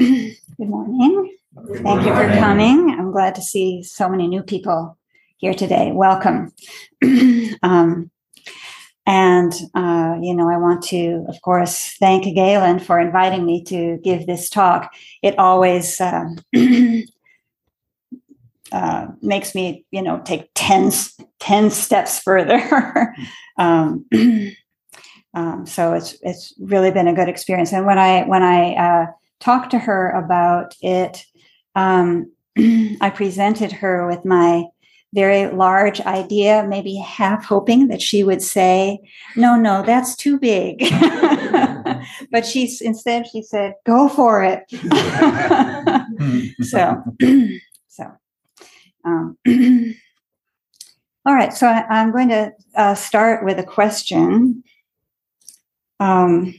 Good morning. Thank you for coming. I'm glad to see so many new people here today. Welcome. um, and, uh, you know, I want to, of course, thank Galen for inviting me to give this talk. It always uh, uh, makes me, you know, take 10, 10 steps further. um, um, so it's it's really been a good experience. And when I when I uh, talked to her about it, um, I presented her with my very large idea, maybe half hoping that she would say, "No, no, that's too big." but she's instead she said, "Go for it." so, so. Um, all right, so I, am going to uh, start with a question. Um,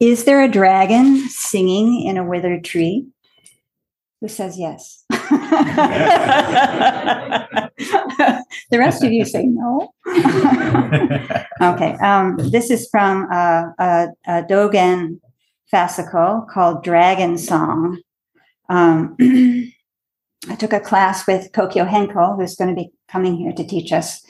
is there a dragon singing in a withered tree? Who says yes? the rest of you say no. okay. Um, this is from a, a, a, Dogen fascicle called Dragon Song. Um, I took a class with Kokyo Henkel, who's going to be coming here to teach us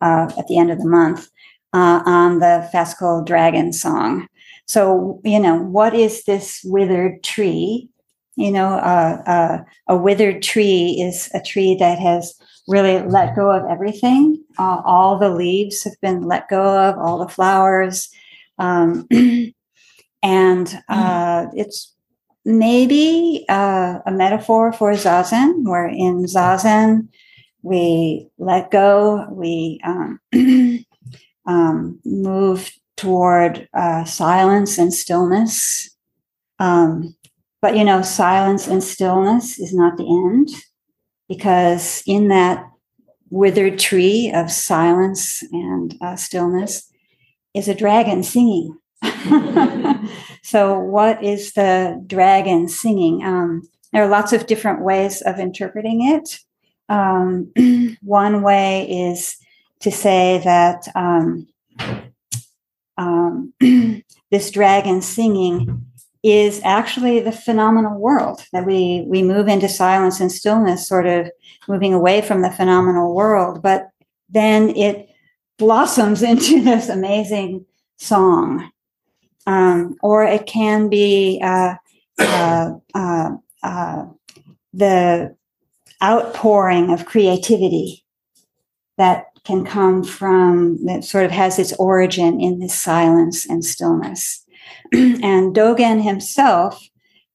uh, at the end of the month uh, on the fascicle Dragon Song. So, you know, what is this withered tree? You know, uh, uh, a withered tree is a tree that has really let go of everything. Uh, all the leaves have been let go of, all the flowers. Um, and uh, it's maybe uh, a metaphor for zazen, where in zazen we let go, we um, um, move toward uh, silence and stillness. Um, but you know, silence and stillness is not the end because in that withered tree of silence and uh, stillness is a dragon singing. so, what is the dragon singing? Um, there are lots of different ways of interpreting it. Um, one way is to say that um, um, this dragon singing is actually the phenomenal world that we we move into silence and stillness sort of moving away from the phenomenal world. But then it blossoms into this amazing song. Um, or it can be uh, uh, uh, uh the outpouring of creativity that can come from that sort of has its origin in this silence and stillness. and Dogen himself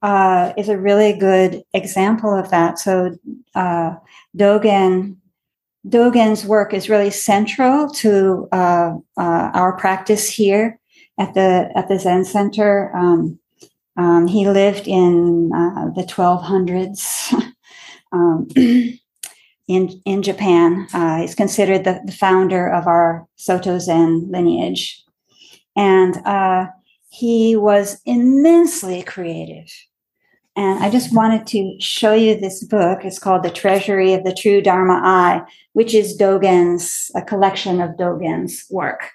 uh, is a really good example of that. So uh, Dogen Dogen's work is really central to uh, uh our practice here at the at the Zen Center. Um, um, he lived in uh, the 1200s. um, in in Japan. Uh, he's considered the, the, founder of our Soto Zen lineage, and uh, he was immensely creative. And I just wanted to show you this book. It's called The Treasury of the True Dharma Eye, which is Dogen's a collection of Dogen's work.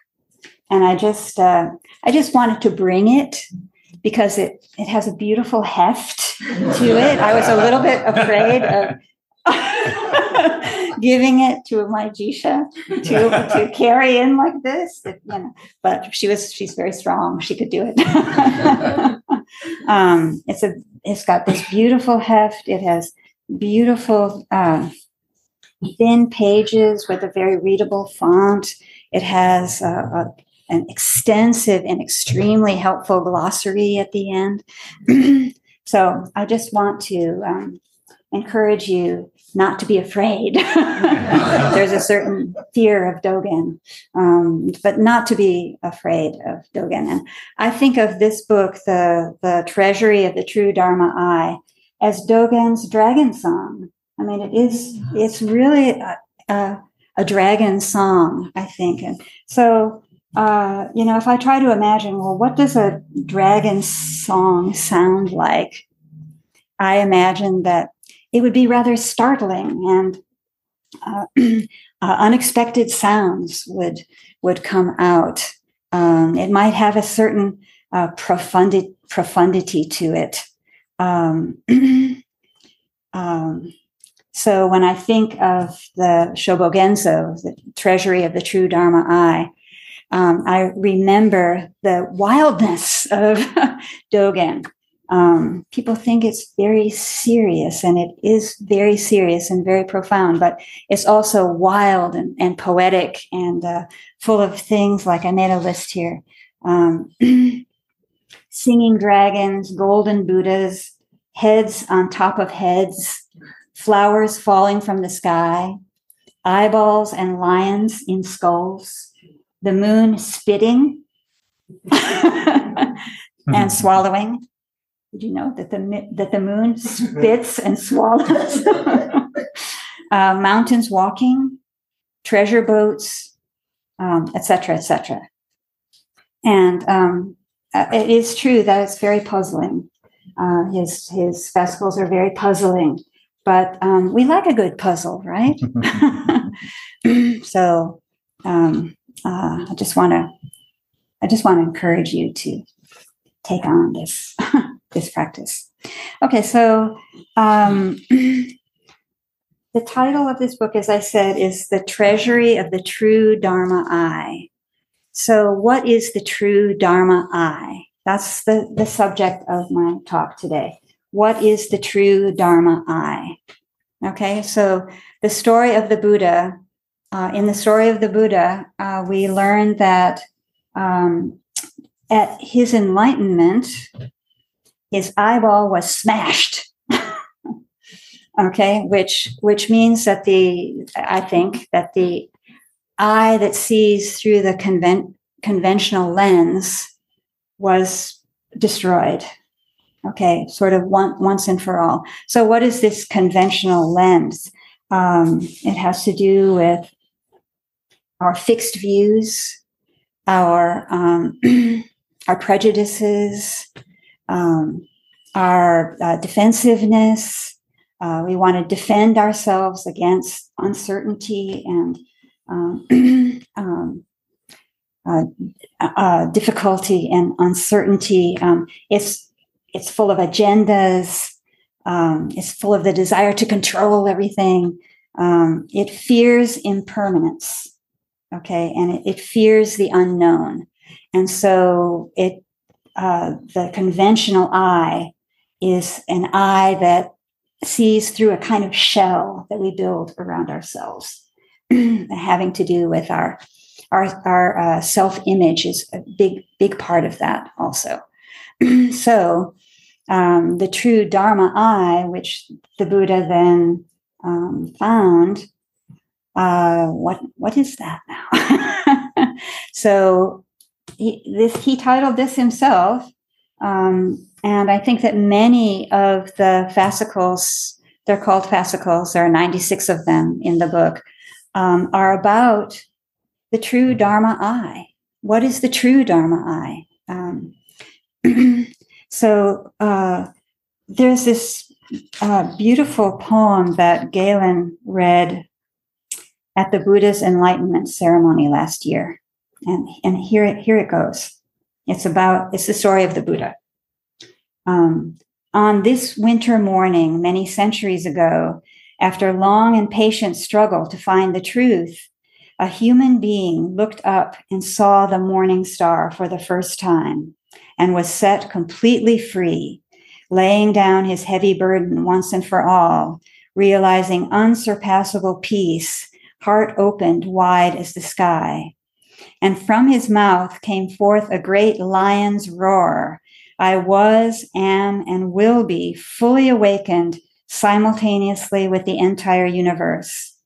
And I just uh, I just wanted to bring it because it it has a beautiful heft to it. I was a little bit afraid of giving it to my Jisha to, to carry in like this. you know, but she was she's very strong. She could do it. um, it's a it's got this beautiful heft. It has beautiful uh, thin pages with a very readable font. It has a, an extensive and extremely helpful glossary at the end. so I just want to um, encourage you not to be afraid. There's a certain fear of Dogen, um, but not to be afraid of Dogen. And I think of this book, the the Treasury of the True Dharma Eye, as Dogen's dragon song. I mean, it is it's really a, a, a dragon song, I think. And so, uh, you know, if I try to imagine, well, what does a dragon song sound like? I imagine that it would be rather startling and uh, uh, unexpected sounds would would come out. Um, it might have a certain uh, profundity, profundity to it. Um, um, so when I think of the Shobogenzo, the treasury of the true Dharma eye, um, I remember the wildness of Dogen. Um, people think it's very serious, and it is very serious and very profound, but it's also wild and, and poetic and uh, full of things like I made a list here um, singing dragons, golden Buddhas, heads on top of heads, flowers falling from the sky, eyeballs and lions in skulls, the moon spitting and swallowing. Did you know that the that the moon spits and swallows? uh, mountains walking, treasure boats, etc., um, etc. Et and um, uh, it is true that it's very puzzling. Uh, his his fascicles are very puzzling but um, we like a good puzzle, right? so um, uh, I just want to I just want to encourage you to take on this this practice. Okay, so um, the title of this book, as I said, is "The Treasury of the True Dharma Eye." So, what is the true Dharma eye? That's the, the subject of my talk today what is the true Dharma eye? Okay, so the story of the Buddha, uh, in the story of the Buddha, uh, we learn that um, at his enlightenment, his eyeball was smashed. okay, which which means that the I think that the eye that sees through the conven- conventional lens was destroyed Okay, sort of one, once and for all. So, what is this conventional lens? Um, it has to do with our fixed views, our um, our prejudices, um, our uh, defensiveness. Uh, we want to defend ourselves against uncertainty and um, um, uh, uh, difficulty and uncertainty. Um, it's it's full of agendas. Um, it's full of the desire to control everything. Um, it fears impermanence, okay, and it, it, fears the unknown, and so it uh, the conventional eye is an eye that sees through a kind of shell that we build around ourselves, having to do with our our, our uh, self image is a big big part of that also. so um, the true Dharma eye, which the Buddha then um, found, uh, what what is that now? so he, this he titled this himself, um, and I think that many of the fascicles, they're called fascicles. There are ninety six of them in the book, um, are about the true Dharma eye. What is the true Dharma eye? Um, So uh, there's this uh, beautiful poem that Galen read at the Buddha's enlightenment ceremony last year, and and here it here it goes. It's about it's the story of the Buddha. Um, on this winter morning, many centuries ago, after long and patient struggle to find the truth, a human being looked up and saw the morning star for the first time and was set completely free, laying down his heavy burden once and for all, realizing unsurpassable peace, heart opened wide as the sky. And from his mouth came forth a great lion's roar. I was, am, and will be fully awakened simultaneously with the entire universe.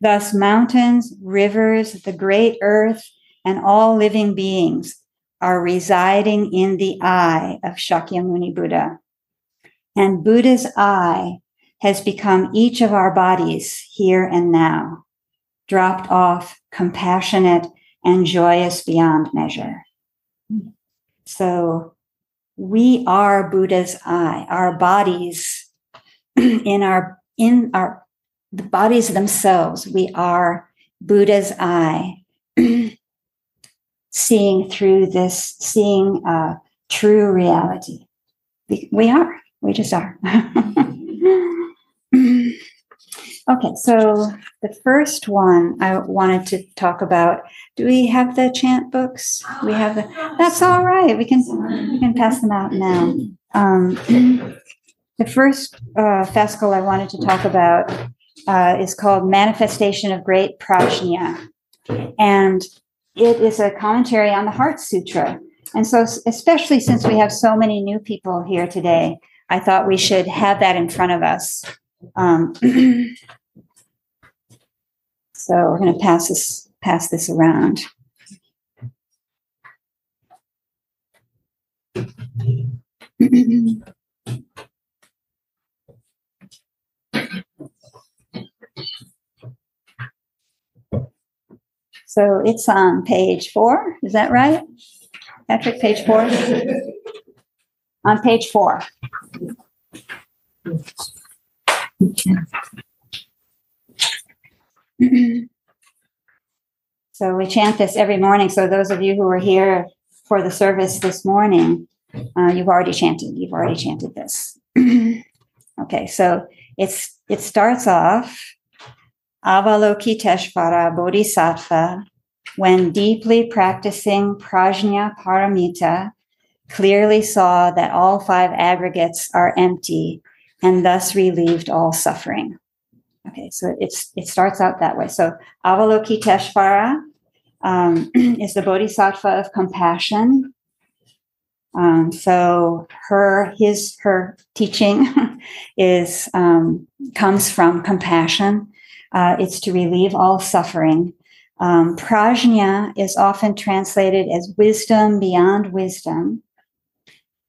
Thus, mountains, rivers, the great earth, and all living beings are residing in the eye of Shakyamuni Buddha. And Buddha's eye has become each of our bodies here and now, dropped off, compassionate, and joyous beyond measure. So we are Buddha's eye, our bodies in our in our the bodies themselves, we are Buddha's eye seeing through this, seeing uh, true reality. We are. We just are. okay, so the first one I wanted to talk about. Do we have the chant books? We have the. That's all right. We can we can pass them out now. Um, the first uh, I wanted to talk about uh, is called Manifestation of Great Prajna. And it is a commentary on the Heart Sutra. And so, especially since we have so many new people here today, I thought we should have that in front of us. Um, so we're going to pass this pass this around. So it's on page four. Is that right? Patrick, page four? on page four. so we chant this every morning. So those of you who were here for the service this morning, uh, you've already chanted. You've already chanted this. okay, so it's it starts off Avalokiteshvara Bodhisattva, when deeply practicing Prajna Paramita, clearly saw that all five aggregates are empty and thus relieved all suffering. Okay, so it's it starts out that way. So Avalokiteshvara um, is the Bodhisattva of compassion. Um, so her his her teaching is um, comes from compassion uh, it's to relieve all suffering. Um, prajna is often translated as wisdom beyond wisdom.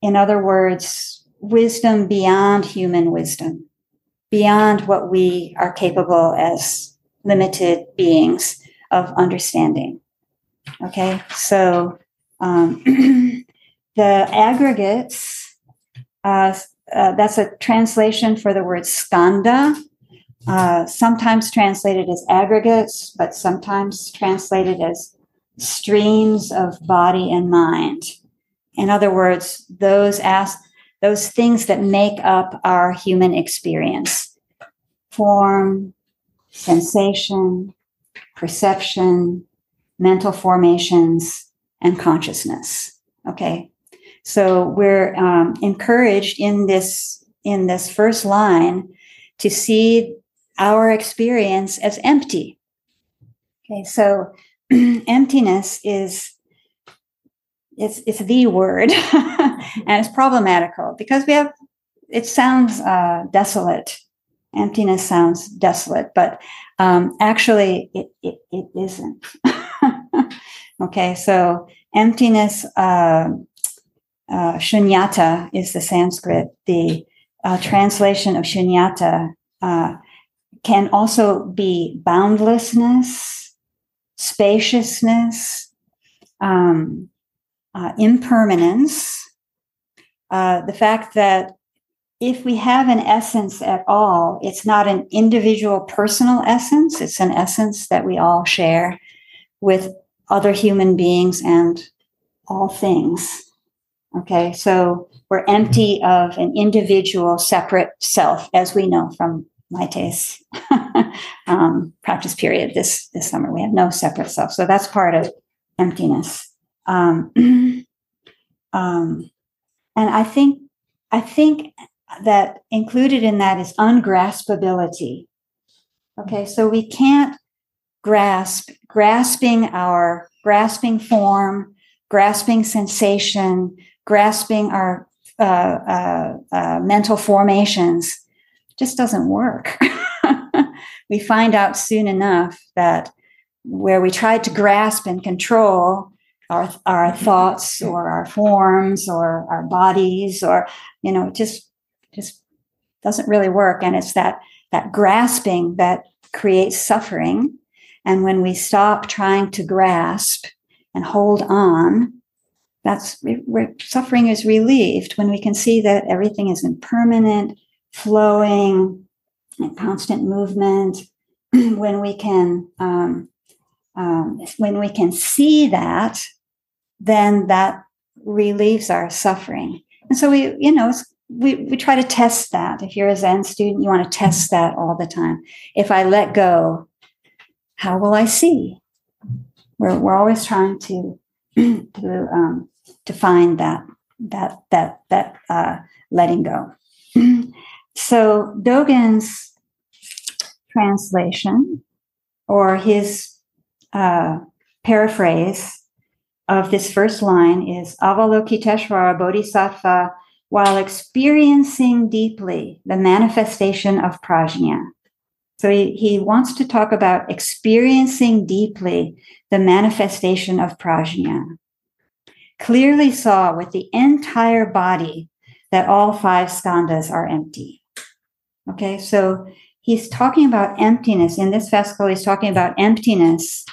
In other words, wisdom beyond human wisdom, beyond what we are capable as limited beings of understanding. Okay, so um, the aggregates, uh, uh, that's a translation for the word skandha, uh, sometimes translated as aggregates, but sometimes translated as streams of body and mind. In other words, those as, those things that make up our human experience form, sensation, perception, mental formations, and consciousness. Okay. So we're um, encouraged in this in this first line to see our experience as empty. Okay, so emptiness is it's it's the word and it's problematical because we have it sounds uh, desolate. Emptiness sounds desolate but um, actually it, it, it isn't. Okay so emptiness uh, uh, shunyata is the sanskrit. The uh, translation of shunyata uh, can also be boundlessness, spaciousness, um, uh, impermanence, uh, the fact that if we have an essence at all, it's not an individual personal essence, it's an essence that we all share with other human beings and all things. Okay, so we're empty of an individual separate self, as we know from Maite's um, practice period this this summer. We have no separate self, so that's part of emptiness. Um, um, and I think I think that included in that is ungraspability. Okay, so we can't grasp grasping our grasping form, grasping sensation, grasping our uh, uh, uh, mental formations just doesn't work. we find out soon enough that where we try to grasp and control our, our thoughts or our forms or our bodies or you know just just doesn't really work. And it's that that grasping that creates suffering. And when we stop trying to grasp and hold on that's where suffering is relieved when we can see that everything is impermanent flowing constant movement, when we can um, um, when we can see that, then that relieves our suffering. And so we, you know, we, we try to test that. If you're a Zen student, you want to test that all the time. If I let go, how will I see? We're, we're always trying to to um, to find that that that that uh, letting go. so Dogen's translation or his uh, paraphrase of this first line is Avalokiteshvara Bodhisattva while experiencing deeply the manifestation of prajna. So he, he wants to talk about experiencing deeply the manifestation of prajna. Clearly saw with the entire body that all five skandhas are empty. Okay, so he's talking about emptiness. In this fascicle, he's talking about emptiness.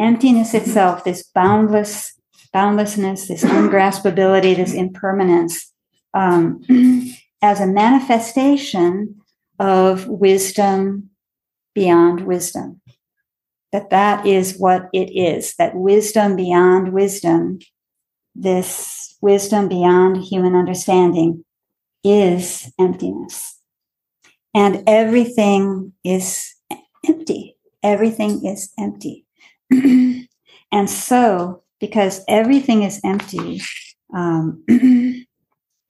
Emptiness itself, this boundless, boundlessness, this ungraspability, this impermanence um, as a manifestation of wisdom beyond wisdom. That that is what it is, that wisdom beyond wisdom, this wisdom beyond human understanding is emptiness. And everything is empty. Everything is empty. And so, because everything is empty, um, in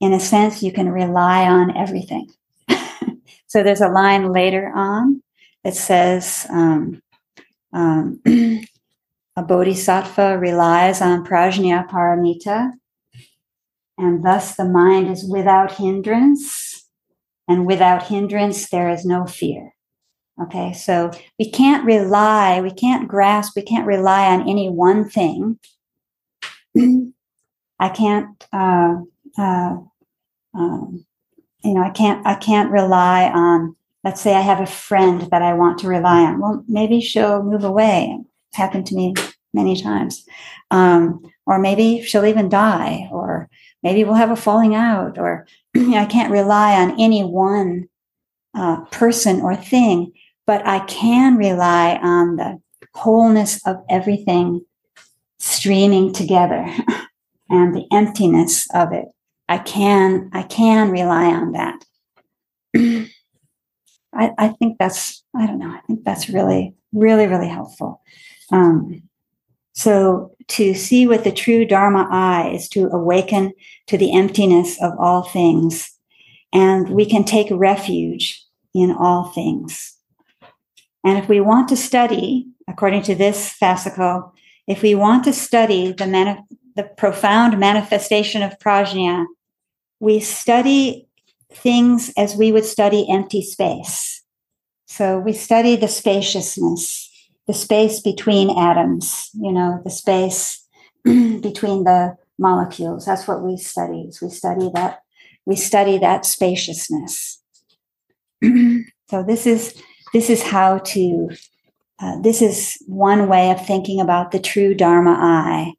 a sense, you can rely on everything. so there's a line later on that says, um, um, a bodhisattva relies on prajna paramita, and thus the mind is without hindrance, and without hindrance, there is no fear. Okay, so we can't rely, we can't grasp, we can't rely on any one thing. I can't uh, uh, um, you know, I can't I can't rely on. Let's say I have a friend that I want to rely on. Well, maybe she'll move away. It's happened to me many times. Um, or maybe she'll even die. Or maybe we'll have a falling out. Or you know, I can't rely on any one uh, person or thing, but I can rely on the wholeness of everything streaming together and the emptiness of it I can I can rely on that. I, I think that's I don't know. I think that's really really really helpful. Um, so to see with the true Dharma eye is to awaken to the emptiness of all things, and we can take refuge in all things. And if we want to study, according to this fascicle, if we want to study the, mani- the profound manifestation of prajna, we study things as we would study empty space. So we study the spaciousness, the space between atoms, you know, the space between the molecules. That's what we study. We study that. We study that spaciousness. so this is this is how to. Uh, this is one way of thinking about the true Dharma eye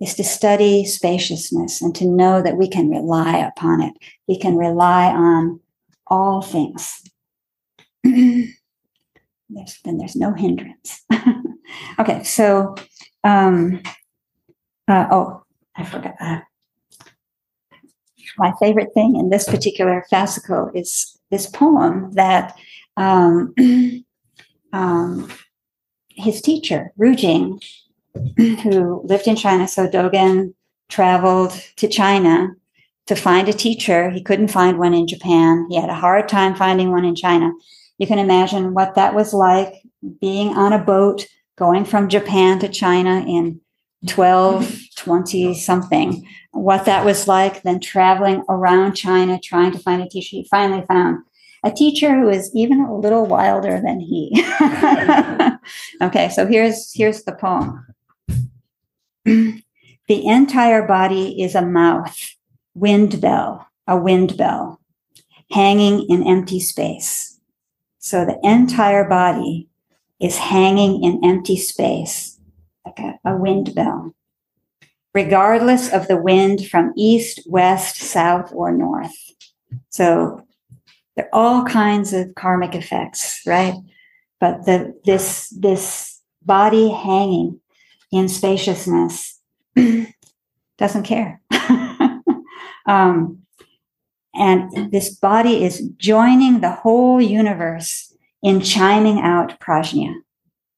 is to study spaciousness and to know that we can rely upon it. We can rely on all things. there's, then there's no hindrance. okay, so, um, uh, oh, I forgot. Uh, my favorite thing in this particular fascicle is this poem that um, um, his teacher, Rujing, who lived in China. So Dogen traveled to China to find a teacher. He couldn't find one in Japan. He had a hard time finding one in China. You can imagine what that was like being on a boat going from Japan to China in 12, 20 something. What that was like, then traveling around China trying to find a teacher. He finally found a teacher who is even a little wilder than he. okay, so here's here's the poem. the entire body is a mouth, wind bell, a wind bell, hanging in empty space. So the entire body is hanging in empty space, like a, a wind bell, regardless of the wind from east, west, south, or north. So there are all kinds of karmic effects, right? But the this this body hanging in spaciousness doesn't care. um, and this body is joining the whole universe in chiming out prajna.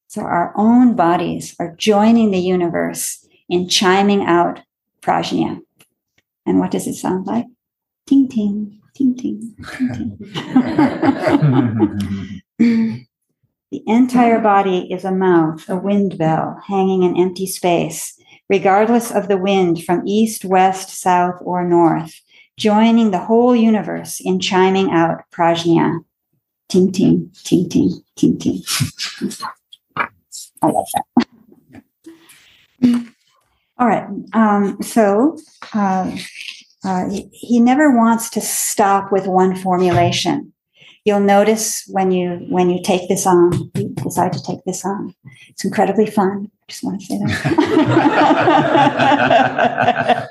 So our own bodies are joining the universe in chiming out prajna. And what does it sound like? Ting ting, ting ting, ting ting. the entire body is a mouth, a wind bell hanging in empty space, regardless of the wind from east, west, south, or north, joining the whole universe in chiming out prajna. Ting ting, ting ting, ting ting. I love that. All right. Um, so uh, uh, he, he never wants to stop with one formulation. You'll notice when you when you take this on, you decide to take this on. It's incredibly fun. I just want to say that.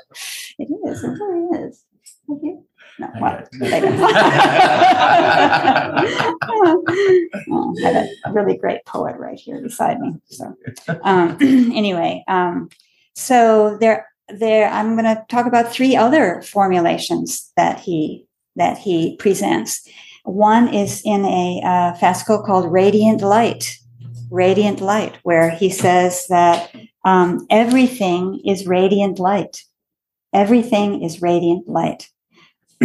it is. It really is. Okay. No, well, oh, I have a really great poet right here beside me. So, um, anyway, um, so there, there. I'm going to talk about three other formulations that he that he presents. One is in a uh, fascicle called Radiant Light, Radiant Light, where he says that um, everything is radiant light. Everything is radiant light.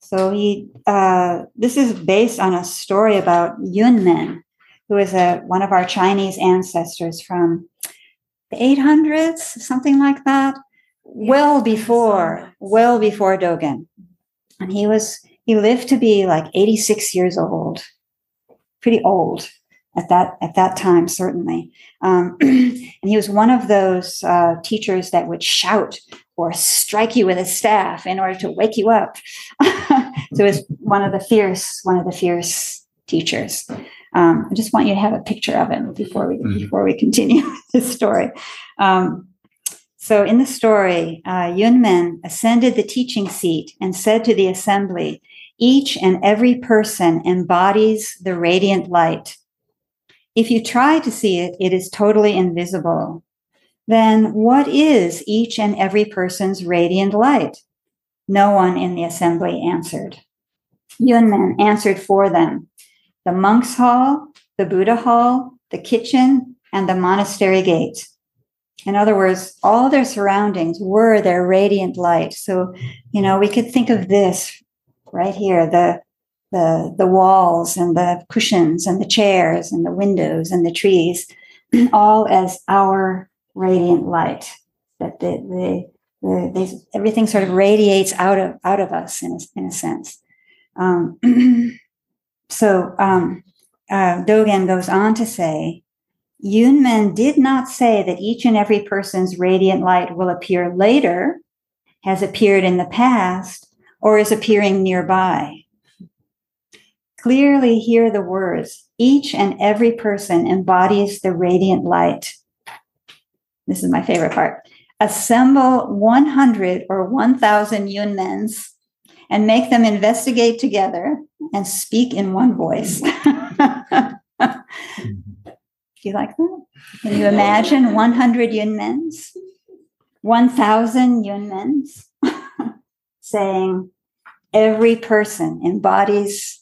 so he, uh, this is based on a story about Yunmen, who is a one of our Chinese ancestors from the 800s, something like that, well before, well before Dogen, and he was he lived to be like 86 years old, pretty old at that at that time certainly. Um, and he was one of those uh, teachers that would shout or strike you with a staff in order to wake you up. So he was one of the fierce one of the fierce teachers um, i just want you to have a picture of him before we mm-hmm. before we continue this story um, so in the story uh, yunmen ascended the teaching seat and said to the assembly each and every person embodies the radiant light if you try to see it, it is totally invisible. Then what is each and every person's radiant light? No one in the assembly answered. Yunmen answered for them the monk's hall, the Buddha hall, the kitchen, and the monastery gate. In other words, all their surroundings were their radiant light. So, you know, we could think of this right here the the the walls and the cushions and the chairs and the windows and the trees, all as our radiant light. That the, the, the, the everything sort of radiates out of out of us in a, in a sense. Um, so um, uh, Dogen goes on to say, Yunmen did not say that each and every person's radiant light will appear later, has appeared in the past, or is appearing nearby clearly hear the words. Each and every person embodies the radiant light. This is my favorite part. Assemble 100 or 1,000 Yunmens and make them investigate together and speak in one voice. Do you like that? Can you imagine 100 Yunmens? 1,000 Yunmens saying, every person embodies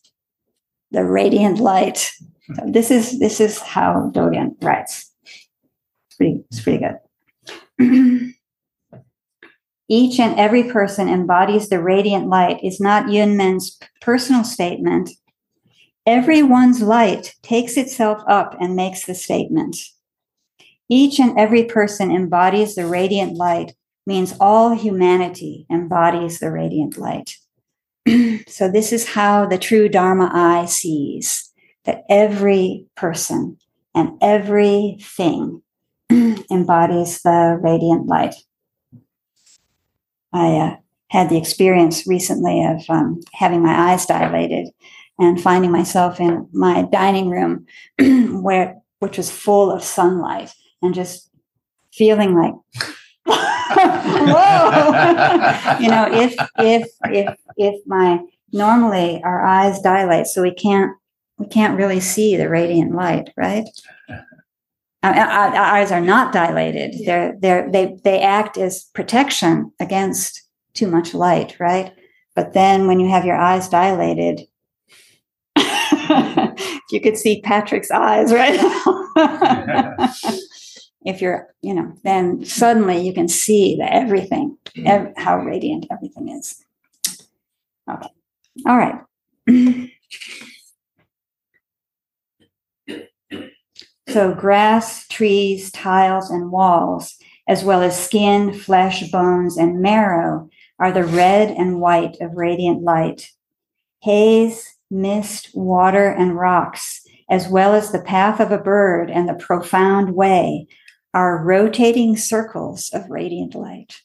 the radiant light. So this is this is how Dogen writes. It's pretty, it's pretty good. Each and every person embodies the radiant light is not Yunmen's personal statement. Everyone's light takes itself up and makes the statement. Each and every person embodies the radiant light means all humanity embodies the radiant light. so this is how the true Dharma eye sees that every person and everything embodies the radiant light. I uh, had the experience recently of um, having my eyes dilated and finding myself in my dining room where which was full of sunlight and just feeling like Whoa! you know, if if if if my normally our eyes dilate, so we can't we can't really see the radiant light, right? Uh, uh, uh, our eyes are not dilated. They're, they're, they, they act as protection against too much light, right? But then when you have your eyes dilated, you could see Patrick's eyes right now. if you're, you know, then suddenly you can see that everything, mm. ev- how radiant everything is. Okay. All right. so grass, trees, tiles, and walls, as well as skin, flesh, bones, and marrow, are the red and white of radiant light. Haze, mist, water, and rocks, as well as the path of a bird and the profound way, are rotating circles of radiant light.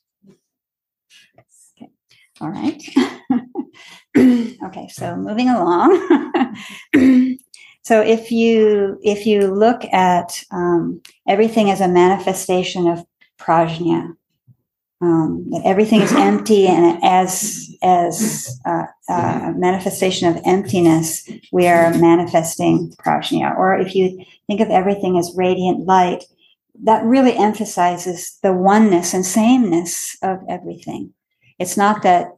Okay. All right. okay, so moving along. so if you if you look at um, everything as a manifestation of prajna, um, that everything is empty and as as uh, uh, a manifestation of emptiness we are manifesting prajna. Or if you think of everything as radiant light that really emphasizes the oneness and sameness of everything. It's not that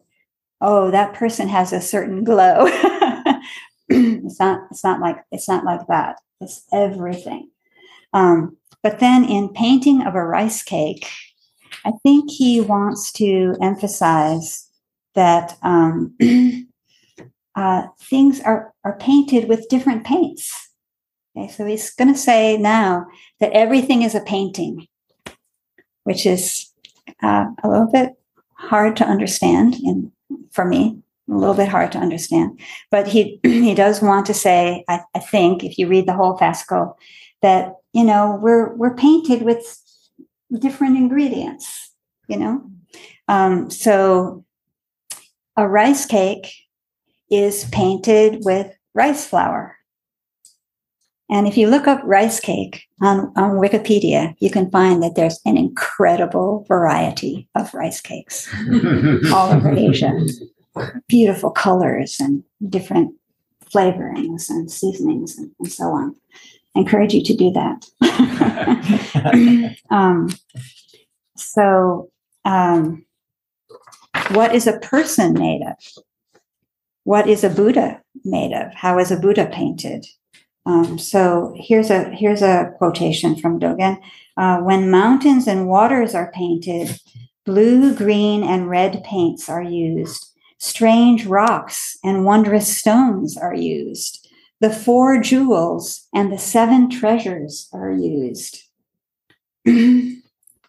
oh that person has a certain glow it's not it's not like it's not like that. It's everything. Um, but then in painting of a rice cake I think he wants to emphasize that um, uh, things are, are painted with different paints. Okay, so he's going to say now that everything is a painting, which is uh, a little bit hard to understand in, for me, a little bit hard to understand. But he he does want to say, I, I think, if you read the whole fascicle, that you know we're we're painted with different ingredients, you know? Um, so a rice cake is painted with rice flour. And if you look up rice cake on, on Wikipedia, you can find that there's an incredible variety of rice cakes all over Asia. Beautiful colors and different flavorings and seasonings and, and so on I encourage you to do that. um, so, um, what is a person made of? What is a Buddha made of? How is a Buddha painted? Um, so here's a here's a quotation from Dogen. Uh, when mountains and waters are painted, blue, green, and red paints are used. Strange rocks and wondrous stones are used the four jewels and the seven treasures are used. Can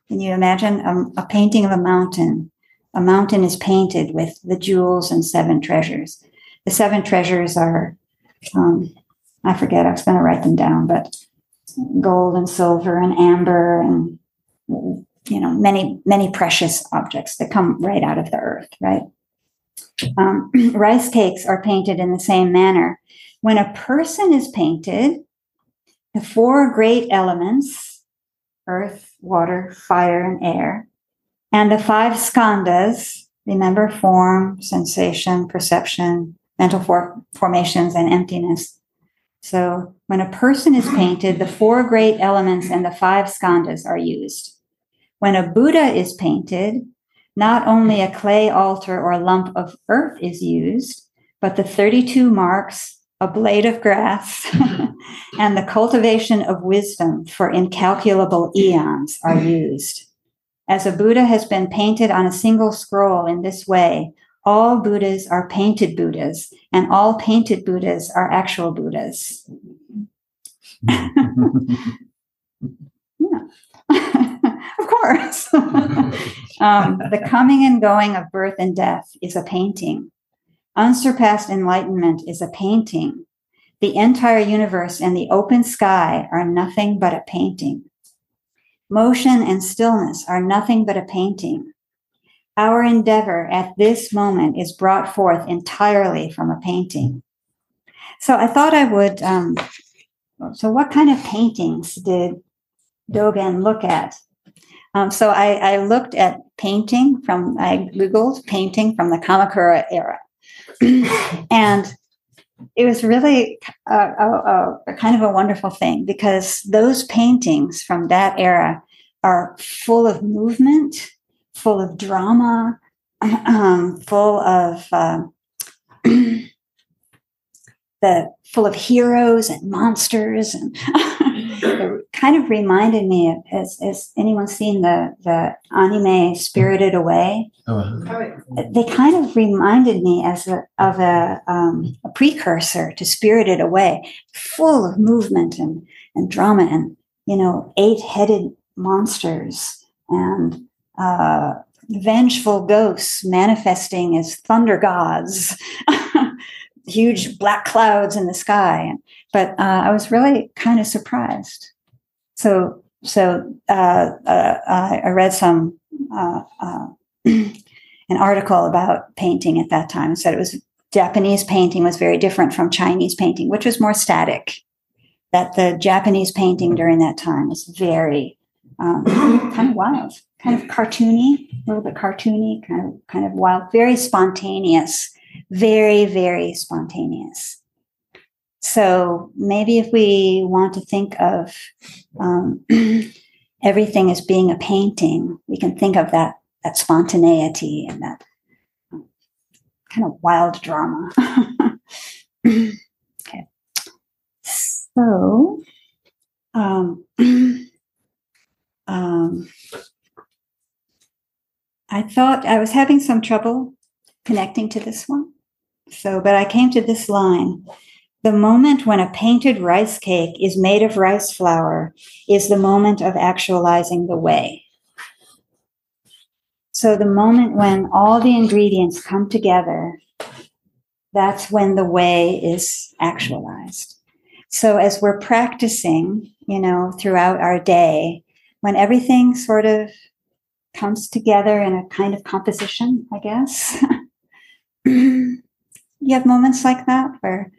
you imagine a, a, painting of a mountain? A mountain is painted with the jewels and seven treasures. The seven treasures are, um, I forget, I was going to write them down, but gold and silver and amber and, you know, many, many precious objects that come right out of the earth, right? Um, rice cakes are painted in the same manner when a person is painted, the four great elements earth, water, fire, and air, and the five skandhas remember form, sensation, perception, mental for- formations, and emptiness. So when a person is painted, the four great elements and the five skandhas are used. When a Buddha is painted, not only a clay altar or lump of earth is used, but the 32 marks a blade of grass, and the cultivation of wisdom for incalculable eons are used. As a Buddha has been painted on a single scroll in this way, all Buddhas are painted Buddhas, and all painted Buddhas are actual Buddhas. yeah. um, the coming and going of birth and death is a painting. Unsurpassed enlightenment is a painting. The entire universe and the open sky are nothing but a painting. Motion and stillness are nothing but a painting. Our endeavor at this moment is brought forth entirely from a painting. So I thought I would. Um, so, what kind of paintings did Dogen look at? Um, so I, I, looked at painting from, I Googled painting from the Kamakura era. and it was really a, a, a, kind of a wonderful thing because those paintings from that era are full of movement, full of drama, um, full of uh, the full of heroes and monsters and it kind of reminded me of has, has anyone seen the the anime spirited away oh, uh-huh. they kind of reminded me as a, of a, um, a precursor to spirited away full of movement and, and drama and you know eight-headed monsters and uh, vengeful ghosts manifesting as thunder gods huge black clouds in the sky. But uh, I was really kind of surprised. So, so uh, uh, I read some uh, uh, an article about painting at that time. and said it was Japanese painting was very different from Chinese painting, which was more static. That the Japanese painting during that time was very um, kind of wild, kind of cartoony, a little bit cartoony, kind of kind of wild, very spontaneous very, very spontaneous. So maybe if we want to think of um, everything as being a painting, we can think of that that spontaneity and that kind of wild drama. okay, so um, um, I thought I was having some trouble connecting to this one. So, but I came to this line. The moment when a painted rice cake is made of rice flour is the moment of actualizing the way. So, the moment when all the ingredients come together, that's when the way is actualized. So, as we're practicing, you know, throughout our day, when everything sort of comes together in a kind of composition, I guess, you have moments like that where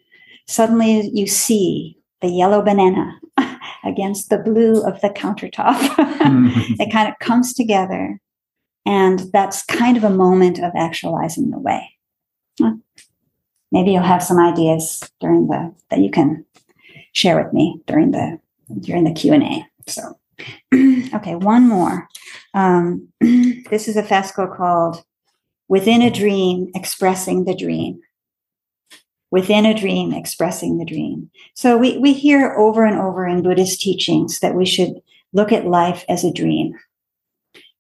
suddenly you see the yellow banana against the blue of the countertop. it kind of comes together. And that's kind of a moment of actualizing the way. Maybe you'll have some ideas during the that you can share with me during the during the Q and A. So, okay, one more. Um, this is a fascicle called within a dream, expressing the dream. Within a dream, expressing the dream. So we, we hear over and over in Buddhist teachings that we should look at life as a dream.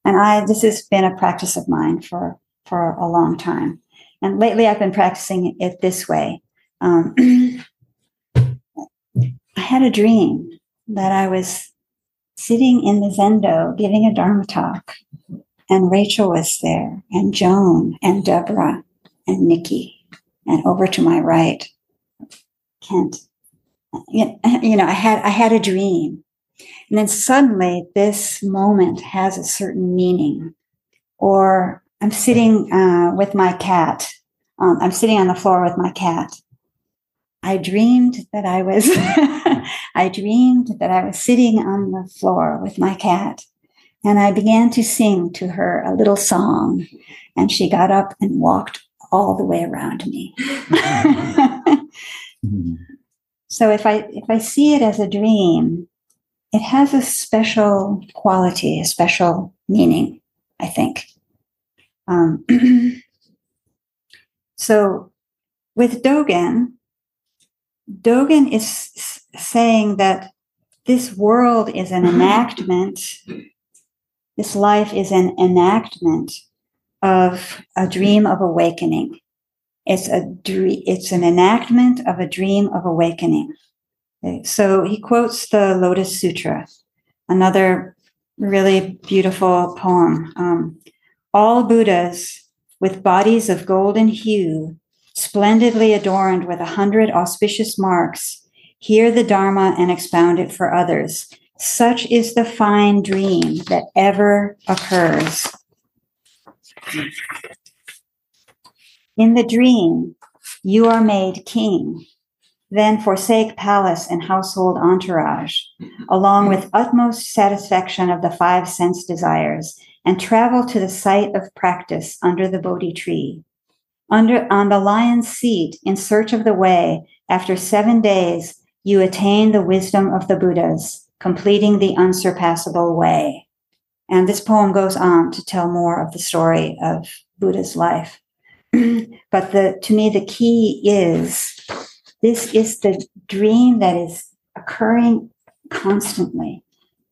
And I, this has been a practice of mine for, for a long time. And lately I've been practicing it this way. Um, I had a dream that I was sitting in the zendo giving a Dharma talk and Rachel was there, and Joan, and Deborah, and Nikki, and over to my right, Kent. You know, I had I had a dream, and then suddenly this moment has a certain meaning. Or I'm sitting uh, with my cat. Um, I'm sitting on the floor with my cat. I dreamed that I was. I dreamed that I was sitting on the floor with my cat and I began to sing to her a little song, and she got up and walked all the way around me. so if I if I see it as a dream, it has a special quality, a special meaning, I think. Um, so with Dogen, Dogen is saying that this world is an enactment this life is an enactment of a dream of awakening. It's a dream, it's an enactment of a dream of awakening. So he quotes the Lotus Sutra, another really beautiful poem. Um, All Buddhas with bodies of golden hue, splendidly adorned with a hundred auspicious marks, hear the Dharma and expound it for others such is the fine dream that ever occurs. In the dream, you are made king. Then forsake palace and household entourage, along with utmost satisfaction of the five sense desires, and travel to the site of practice under the Bodhi tree. Under on the lion's seat in search of the way, after seven days, you attain the wisdom of the Buddhas, completing the unsurpassable way. And this poem goes on to tell more of the story of Buddha's life. but the to me the key is this is the dream that is occurring constantly.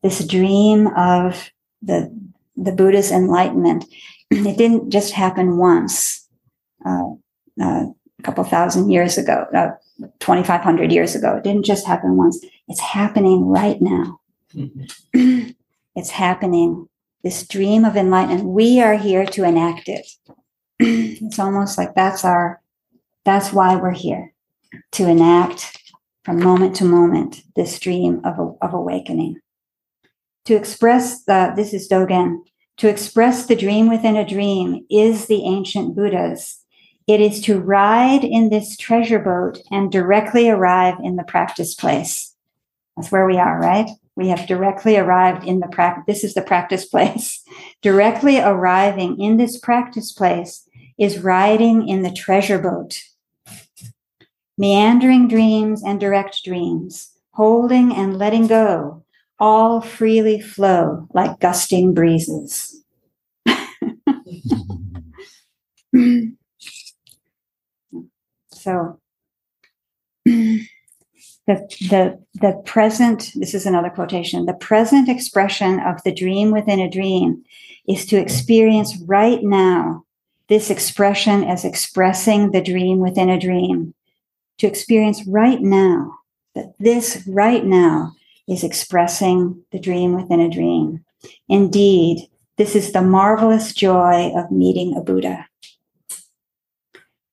This dream of the the Buddha's enlightenment. It didn't just happen once, uh, uh, a couple thousand years ago, uh, 2,500 years ago. It didn't just happen once. It's happening right now. Mm-hmm. it's happening. This dream of enlightenment. We are here to enact it. it's almost like that's our, that's why we're here to enact from moment to moment this dream of, of awakening. To express the, this is Dogen, to express the dream within a dream is the ancient Buddhas. It is to ride in this treasure boat and directly arrive in the practice place. That's where we are, right? We have directly arrived in the practice. This is the practice place. directly arriving in this practice place is riding in the treasure boat. Meandering dreams and direct dreams, holding and letting go, all freely flow like gusting breezes. so the, the, the present, this is another quotation, the present expression of the dream within a dream is to experience right now this expression as expressing the dream within a dream. To experience right now that this right now is expressing the dream within a dream. Indeed, this is the marvelous joy of meeting a Buddha.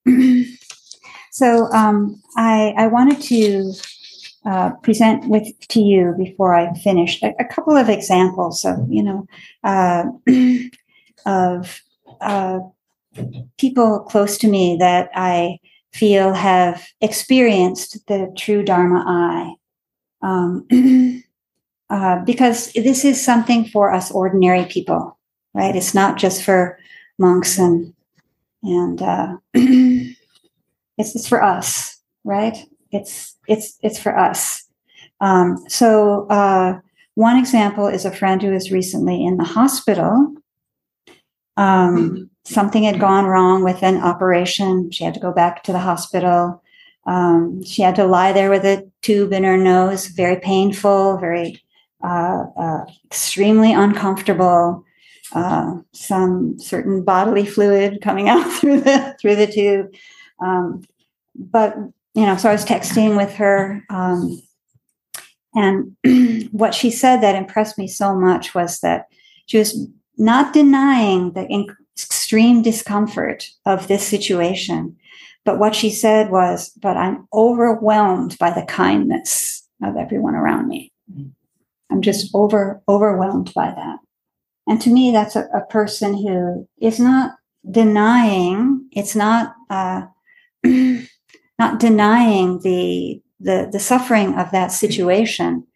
so um, I, I, wanted to uh, present with to you before I finish a, a couple of examples of you know uh, of uh, people close to me that I feel have experienced the true Dharma eye um, uh, because this is something for us ordinary people, right? It's not just for monks and and uh, it's it's for us, right? It's it's it's for us. Um, so uh, one example is a friend who was recently in the hospital. Um, something had gone wrong with an operation. She had to go back to the hospital. Um, she had to lie there with a tube in her nose, very painful, very uh, uh, extremely uncomfortable. Uh, some certain bodily fluid coming out through the through the tube. Um, but you know, so I was texting with her, um, and what she said that impressed me so much was that she was not denying the inc- extreme discomfort of this situation, but what she said was, but I'm overwhelmed by the kindness of everyone around me. Mm-hmm. I'm just over overwhelmed by that. And to me, that's a, a person who is not denying, it's not uh, not denying the, the the suffering of that situation,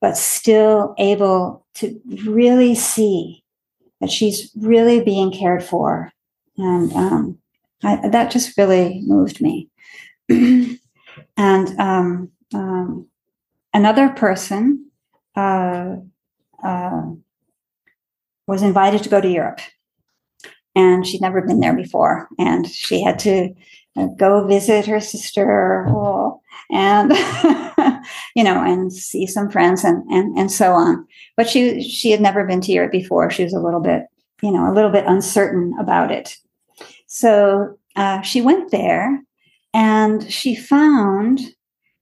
but still able to really see that she's really being cared for. And um, I, that just really moved me. and um, um, another person uh, uh, was invited to go to Europe, and she'd never been there before, and she had to go visit her sister, and you know, and see some friends, and and and so on. But she she had never been to Europe before. She was a little bit, you know, a little bit uncertain about it. So uh, she went there and she found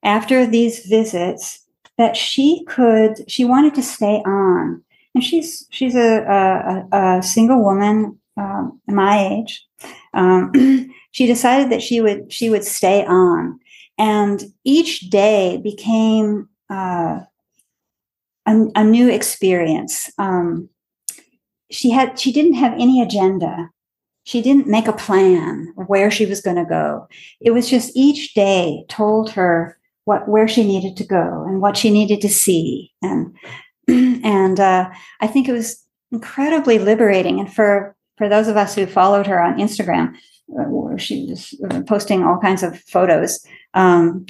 after these visits that she could, she wanted to stay on. And she's she's a, a, a single woman um, my age. Um, she decided that she would she would stay on, and each day became uh, a, a, new experience. Um, she had she didn't have any agenda she didn't make a plan where she was going to go. It was just each day told her what where she needed to go and what she needed to see, and and uh, I think it was incredibly liberating. And for for those of us who followed her on Instagram, uh, she was posting all kinds of photos. Um,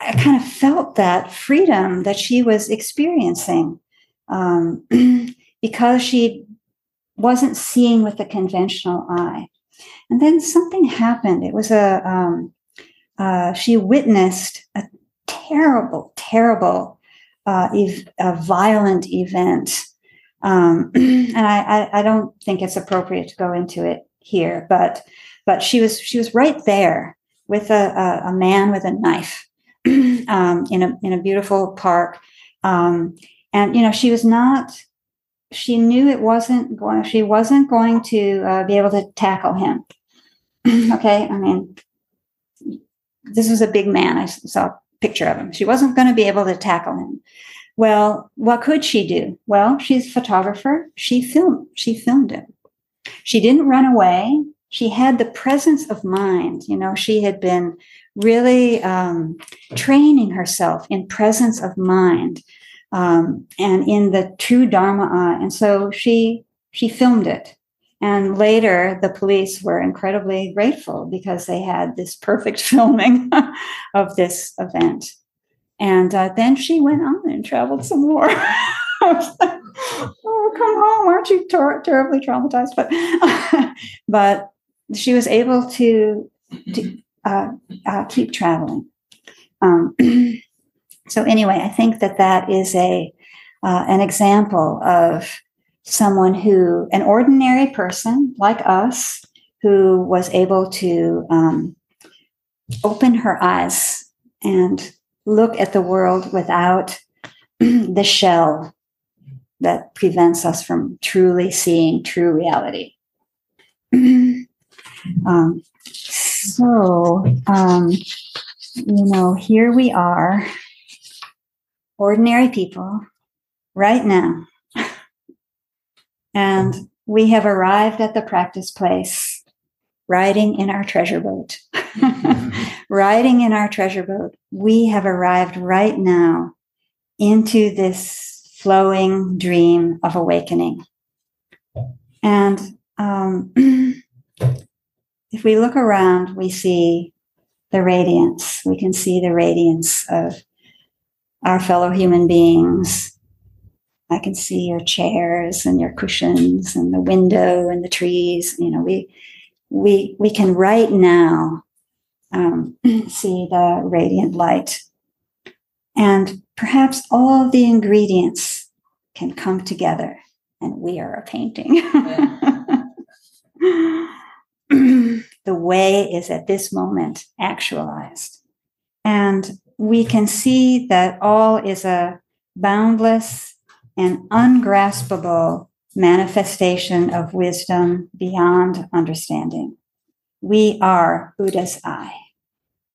I kind of felt that freedom that she was experiencing um, because she wasn't seeing with the conventional eye. And then something happened. It was a, um, uh, she witnessed a terrible, terrible, uh, ev- a violent event. Um, and I, I, I don't think it's appropriate to go into it here, but but she was she was right there with a, a, a man with a knife um, in a in a beautiful park, um, and you know she was not. She knew it wasn't going. She wasn't going to uh, be able to tackle him. okay, I mean, this was a big man. I saw a picture of him. She wasn't going to be able to tackle him. Well, what could she do? Well, she's a photographer. She filmed. She filmed it. She didn't run away. She had the presence of mind. You know, she had been really um, training herself in presence of mind um, and in the true dharma eye. And so she she filmed it. And later, the police were incredibly grateful because they had this perfect filming of this event. And uh, then she went on and traveled some more. oh, come home! Aren't you ter- terribly traumatized? But but she was able to to uh, uh, keep traveling. Um, so anyway, I think that that is a uh, an example of someone who, an ordinary person like us, who was able to um, open her eyes and look at the world without the shell that prevents us from truly seeing true reality. um, so, um, you know, here we are, ordinary people, right now. And we have arrived at the practice place, riding in our treasure boat. riding in our treasure boat, we have arrived right now into this flowing dream of awakening. And um, if we look around, we see the radiance. We can see the radiance of our fellow human beings. I can see your chairs and your cushions and the window and the trees. You know, we we we can right now um, see the radiant light, and perhaps all the ingredients can come together, and we are a painting. the way is at this moment actualized. And we can see that all is a boundless and ungraspable manifestation of wisdom beyond understanding. We are Buddha's eye.